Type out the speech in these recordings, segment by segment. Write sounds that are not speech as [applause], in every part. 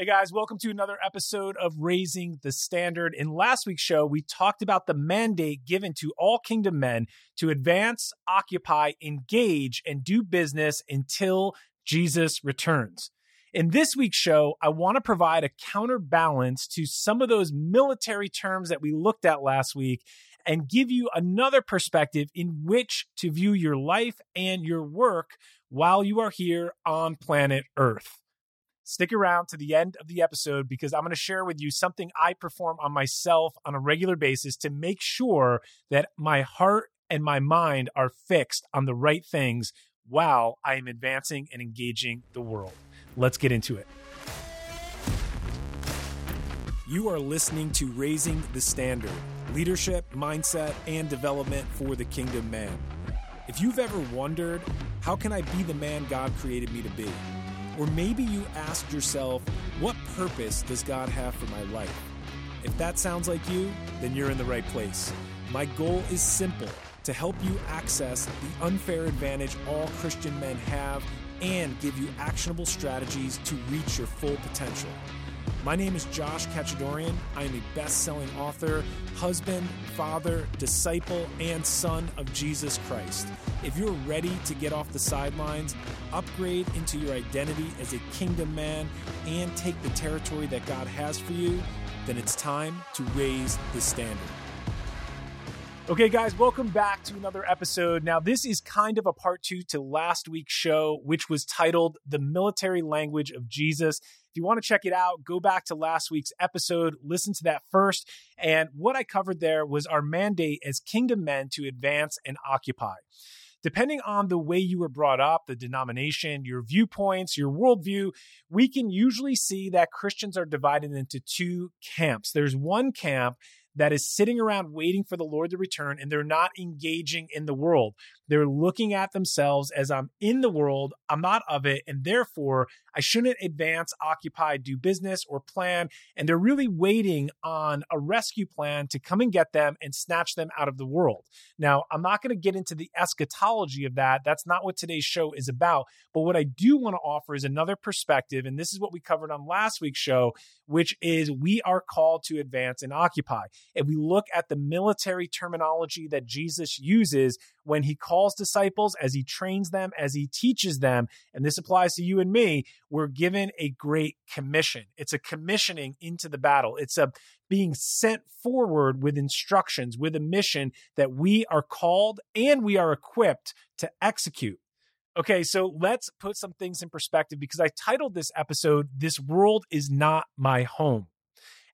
Hey guys, welcome to another episode of Raising the Standard. In last week's show, we talked about the mandate given to all kingdom men to advance, occupy, engage, and do business until Jesus returns. In this week's show, I want to provide a counterbalance to some of those military terms that we looked at last week and give you another perspective in which to view your life and your work while you are here on planet Earth. Stick around to the end of the episode because I'm going to share with you something I perform on myself on a regular basis to make sure that my heart and my mind are fixed on the right things while I am advancing and engaging the world. Let's get into it. You are listening to Raising the Standard Leadership, Mindset, and Development for the Kingdom Man. If you've ever wondered, how can I be the man God created me to be? Or maybe you asked yourself, what purpose does God have for my life? If that sounds like you, then you're in the right place. My goal is simple to help you access the unfair advantage all Christian men have and give you actionable strategies to reach your full potential. My name is Josh Kachadorian. I am a best selling author, husband, father, disciple, and son of Jesus Christ. If you're ready to get off the sidelines, upgrade into your identity as a kingdom man, and take the territory that God has for you, then it's time to raise the standard. Okay, guys, welcome back to another episode. Now, this is kind of a part two to last week's show, which was titled The Military Language of Jesus. If you want to check it out, go back to last week's episode, listen to that first. And what I covered there was our mandate as kingdom men to advance and occupy depending on the way you were brought up, the denomination, your viewpoints, your worldview, we can usually see that Christians are divided into two camps. There's one camp that is sitting around waiting for the Lord to return and they're not engaging in the world. They're looking at themselves as I'm in the world, I'm not of it, and therefore I shouldn't advance, occupy, do business, or plan. And they're really waiting on a rescue plan to come and get them and snatch them out of the world. Now, I'm not going to get into the eschatology of that. That's not what today's show is about. But what I do want to offer is another perspective. And this is what we covered on last week's show, which is we are called to advance and occupy. And we look at the military terminology that Jesus uses when he calls disciples, as he trains them, as he teaches them, and this applies to you and me, we're given a great commission. It's a commissioning into the battle. It's a being sent forward with instructions, with a mission that we are called and we are equipped to execute. Okay, so let's put some things in perspective because I titled this episode, This World is Not My Home.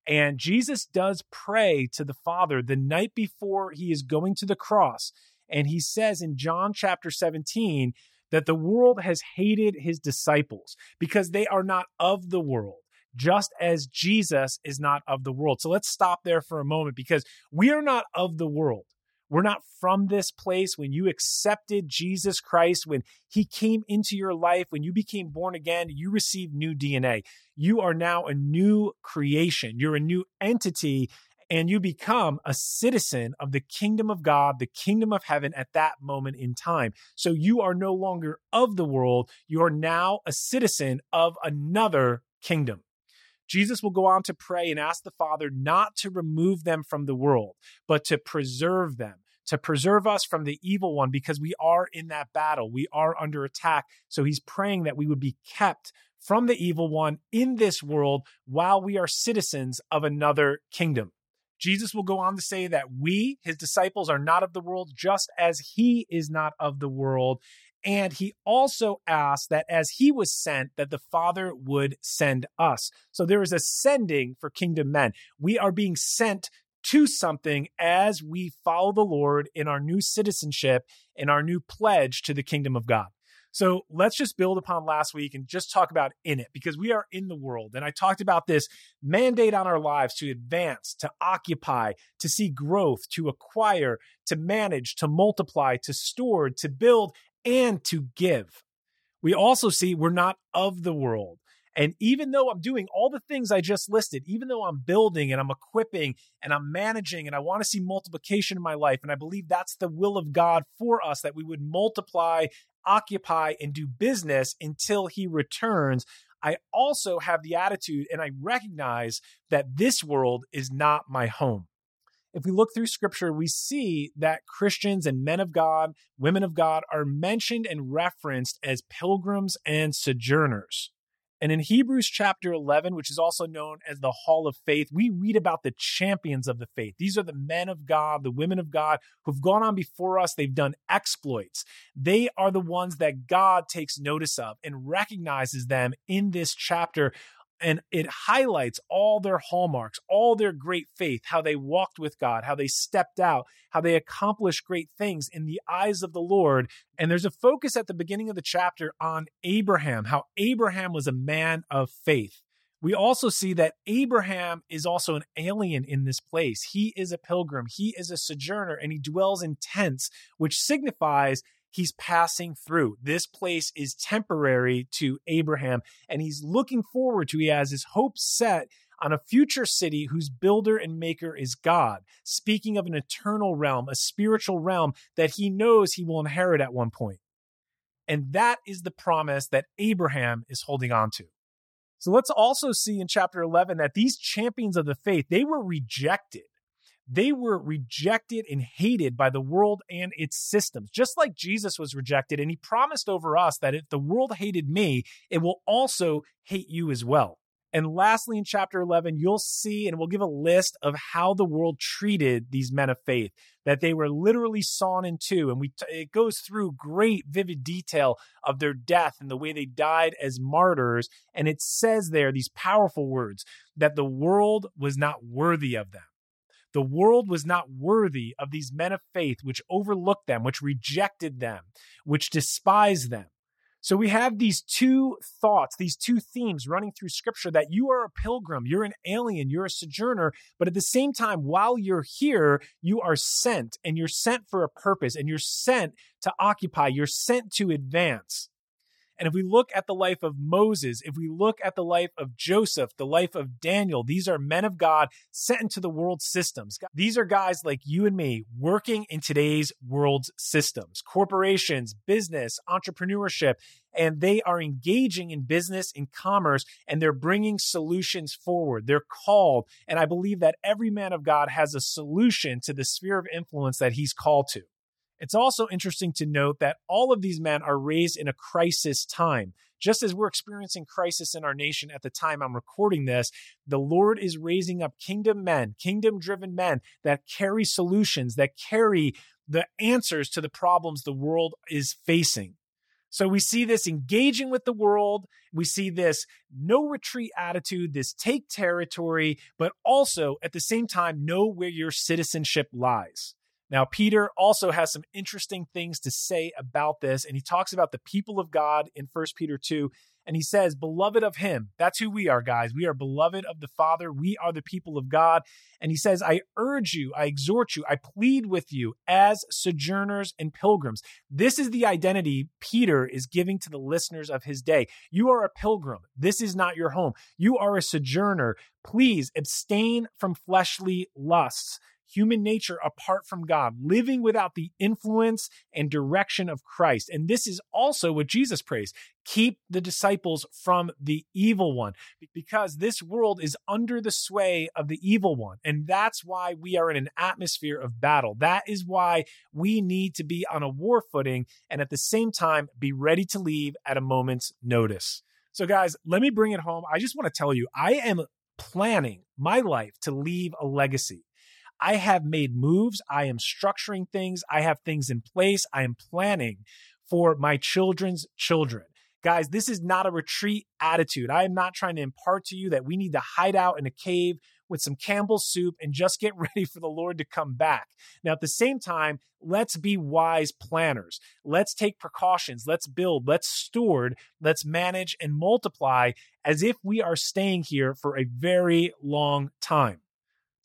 And Jesus does pray to the Father the night before he is going to the cross. And he says in John chapter 17 that the world has hated his disciples because they are not of the world, just as Jesus is not of the world. So let's stop there for a moment because we are not of the world. We're not from this place. When you accepted Jesus Christ, when he came into your life, when you became born again, you received new DNA. You are now a new creation. You're a new entity and you become a citizen of the kingdom of God, the kingdom of heaven at that moment in time. So you are no longer of the world, you are now a citizen of another kingdom. Jesus will go on to pray and ask the Father not to remove them from the world, but to preserve them, to preserve us from the evil one, because we are in that battle. We are under attack. So he's praying that we would be kept from the evil one in this world while we are citizens of another kingdom. Jesus will go on to say that we, his disciples, are not of the world, just as he is not of the world. And he also asked that as he was sent, that the Father would send us. So there is a sending for kingdom men. We are being sent to something as we follow the Lord in our new citizenship, in our new pledge to the kingdom of God. So let's just build upon last week and just talk about in it because we are in the world. And I talked about this mandate on our lives to advance, to occupy, to see growth, to acquire, to manage, to multiply, to store, to build, and to give. We also see we're not of the world. And even though I'm doing all the things I just listed, even though I'm building and I'm equipping and I'm managing and I want to see multiplication in my life, and I believe that's the will of God for us that we would multiply, occupy, and do business until He returns, I also have the attitude and I recognize that this world is not my home. If we look through scripture, we see that Christians and men of God, women of God are mentioned and referenced as pilgrims and sojourners. And in Hebrews chapter 11, which is also known as the Hall of Faith, we read about the champions of the faith. These are the men of God, the women of God who've gone on before us. They've done exploits. They are the ones that God takes notice of and recognizes them in this chapter and it highlights all their hallmarks, all their great faith, how they walked with God, how they stepped out, how they accomplished great things in the eyes of the Lord. And there's a focus at the beginning of the chapter on Abraham, how Abraham was a man of faith. We also see that Abraham is also an alien in this place. He is a pilgrim, he is a sojourner, and he dwells in tents, which signifies he's passing through. This place is temporary to Abraham, and he's looking forward to, he has his hopes set on a future city whose builder and maker is God, speaking of an eternal realm, a spiritual realm that he knows he will inherit at one point. And that is the promise that Abraham is holding on to. So let's also see in chapter 11 that these champions of the faith, they were rejected they were rejected and hated by the world and its systems, just like Jesus was rejected. And he promised over us that if the world hated me, it will also hate you as well. And lastly, in chapter 11, you'll see, and we'll give a list of how the world treated these men of faith, that they were literally sawn in two. And we, it goes through great, vivid detail of their death and the way they died as martyrs. And it says there these powerful words that the world was not worthy of them. The world was not worthy of these men of faith, which overlooked them, which rejected them, which despised them. So we have these two thoughts, these two themes running through scripture that you are a pilgrim, you're an alien, you're a sojourner, but at the same time, while you're here, you are sent and you're sent for a purpose and you're sent to occupy, you're sent to advance. And if we look at the life of Moses, if we look at the life of Joseph, the life of Daniel, these are men of God sent into the world systems. These are guys like you and me working in today's world's systems, corporations, business, entrepreneurship, and they are engaging in business and commerce and they're bringing solutions forward. They're called. And I believe that every man of God has a solution to the sphere of influence that he's called to. It's also interesting to note that all of these men are raised in a crisis time. Just as we're experiencing crisis in our nation at the time I'm recording this, the Lord is raising up kingdom men, kingdom driven men that carry solutions, that carry the answers to the problems the world is facing. So we see this engaging with the world. We see this no retreat attitude, this take territory, but also at the same time, know where your citizenship lies. Now, Peter also has some interesting things to say about this, and he talks about the people of God in 1 Peter 2. And he says, Beloved of him. That's who we are, guys. We are beloved of the Father. We are the people of God. And he says, I urge you, I exhort you, I plead with you as sojourners and pilgrims. This is the identity Peter is giving to the listeners of his day. You are a pilgrim. This is not your home. You are a sojourner. Please abstain from fleshly lusts human nature apart from God, living without the influence and direction of Christ. And this is also what Jesus prays keep the disciples from the evil one, because this world is under the sway of the evil one. And that's why we are in an atmosphere of battle. That is why we need to be on a war footing and at the same time be ready to leave at a moment's notice. So, guys, let me bring it home. I just want to tell you, I am planning my life to leave a legacy. I have made moves. I am structuring things. I have things in place. I am planning for my children's children. Guys, this is not a retreat attitude. I am not trying to impart to you that we need to hide out in a cave with some Campbell's soup and just get [laughs] ready for the Lord to come back. Now, at the same time, let's be wise planners. Let's take precautions. Let's build. Let's steward. Let's manage and multiply as if we are staying here for a very long time.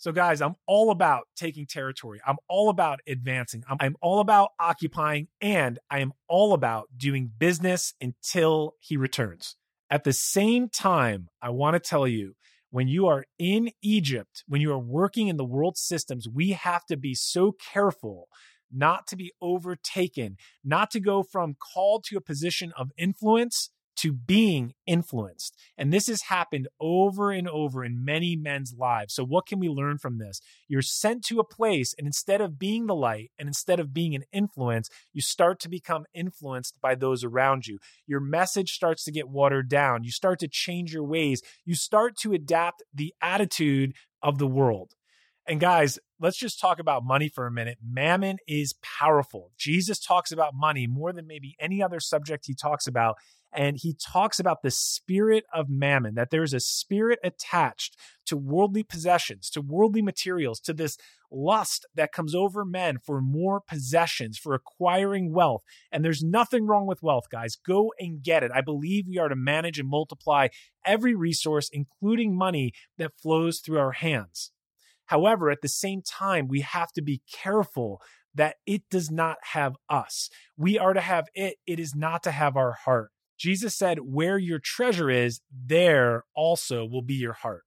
So, guys, I'm all about taking territory. I'm all about advancing. I'm, I'm, all about occupying, and I am all about doing business until he returns. At the same time, I want to tell you when you are in Egypt, when you are working in the world systems, we have to be so careful not to be overtaken, not to go from called to a position of influence to being influenced. And this has happened over and over in many men's lives. So, what can we learn from this? You're sent to a place, and instead of being the light and instead of being an influence, you start to become influenced by those around you. Your message starts to get watered down. You start to change your ways. You start to adapt the attitude of the world. And guys, let's just talk about money for a minute. Mammon is powerful. Jesus talks about money more than maybe any other subject he talks about. And he talks about the spirit of mammon, that there's a spirit attached to worldly possessions, to worldly materials, to this lust that comes over men for more possessions, for acquiring wealth. And there's nothing wrong with wealth, guys. Go and get it. I believe we are to manage and multiply every resource, including money that flows through our hands. However, at the same time, we have to be careful that it does not have us. We are to have it, it is not to have our heart. Jesus said, Where your treasure is, there also will be your heart.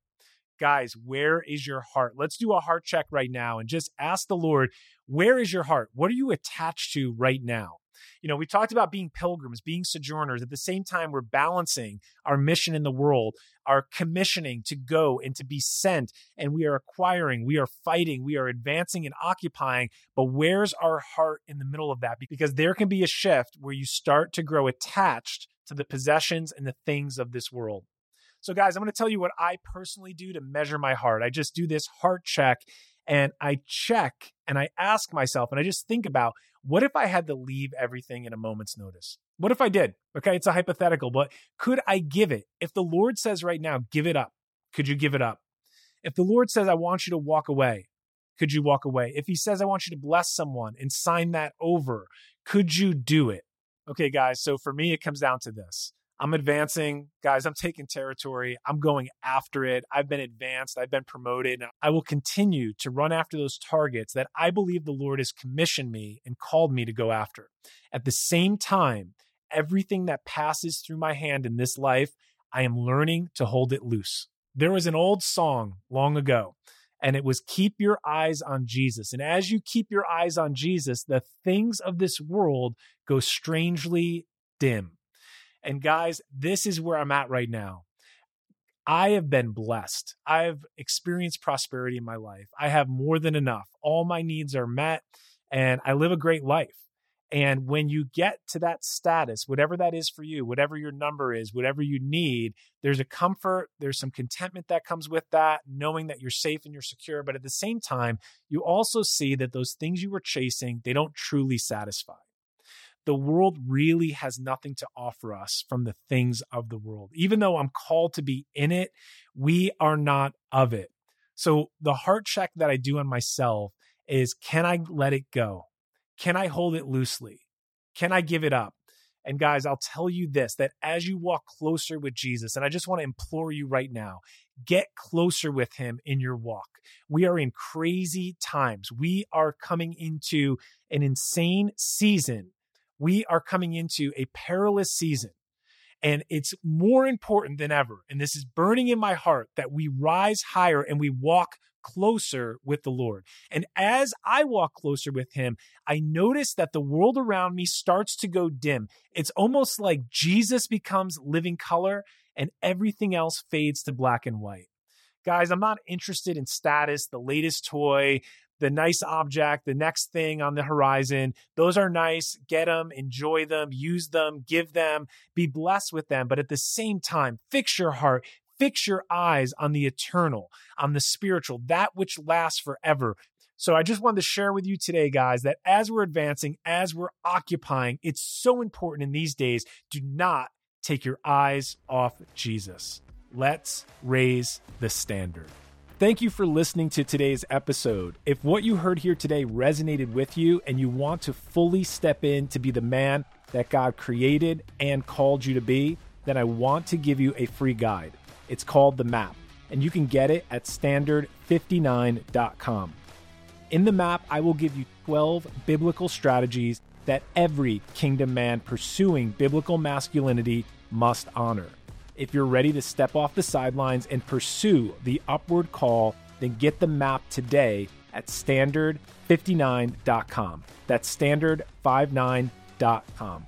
Guys, where is your heart? Let's do a heart check right now and just ask the Lord, Where is your heart? What are you attached to right now? You know, we talked about being pilgrims, being sojourners. At the same time, we're balancing our mission in the world, our commissioning to go and to be sent. And we are acquiring, we are fighting, we are advancing and occupying. But where's our heart in the middle of that? Because there can be a shift where you start to grow attached to the possessions and the things of this world. So, guys, I'm going to tell you what I personally do to measure my heart. I just do this heart check and I check and I ask myself and I just think about what if I had to leave everything in a moment's notice? What if I did? Okay, it's a hypothetical, but could I give it? If the Lord says right now, give it up, could you give it up? If the Lord says, I want you to walk away, could you walk away? If He says, I want you to bless someone and sign that over, could you do it? Okay, guys, so for me, it comes down to this I'm advancing. Guys, I'm taking territory. I'm going after it. I've been advanced. I've been promoted. And I will continue to run after those targets that I believe the Lord has commissioned me and called me to go after. At the same time, everything that passes through my hand in this life, I am learning to hold it loose. There was an old song long ago, and it was Keep Your Eyes on Jesus. And as you keep your eyes on Jesus, the things of this world go strangely dim and guys, this is where I'm at right now. I have been blessed. I've experienced prosperity in my life. I have more than enough. All my needs are met and I live a great life. And when you get to that status, whatever that is for you, whatever your number is, whatever you need, there's a comfort, there's some contentment that comes with that, knowing that you're safe and you're secure. But at the same time, you also see that those things you were chasing, they don't truly satisfy the world really has nothing to offer us from the things of the world. Even though I'm called to be in it, we are not of it. So the heart check that I do on myself is can I let it go? Can I hold it loosely? Can I give it up? And guys, I'll tell you this that as you walk closer with Jesus, and I just want to implore you right now, get closer with him in your walk. We are in crazy times. We are coming into an insane season we are coming into a perilous season. And it's more important than ever. And this is burning in my heart that we rise higher and we walk closer with the Lord. And as I walk closer with Him, I notice that the world around me starts to go dim. It's almost like Jesus becomes living color and everything else fades to black and white. Guys, I'm not interested in status, the latest toy, the nice object, the next thing on the horizon. Those are nice. Get them, enjoy them, use them, give them, be blessed with them. But at the same time, fix your heart, fix your eyes on the eternal, on the spiritual, that which lasts forever. So I just wanted to share with you today, guys, that as we're advancing, as we're occupying, it's so important in these days. Do not take your eyes off Jesus. Let's raise the standard. Thank you for listening to today's episode. If what you heard here today resonated with you and you want to fully step in to be the man that God created and called you to be, then I want to give you a free guide. It's called The Map, and you can get it at standard59.com. In the map, I will give you 12 biblical strategies that every kingdom man pursuing biblical masculinity must honor. If you're ready to step off the sidelines and pursue the upward call, then get the map today at standard59.com. That's standard59.com.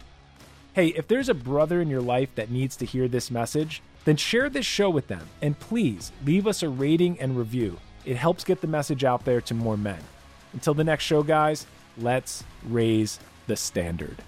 Hey, if there's a brother in your life that needs to hear this message, then share this show with them and please leave us a rating and review. It helps get the message out there to more men. Until the next show, guys, let's raise the standard.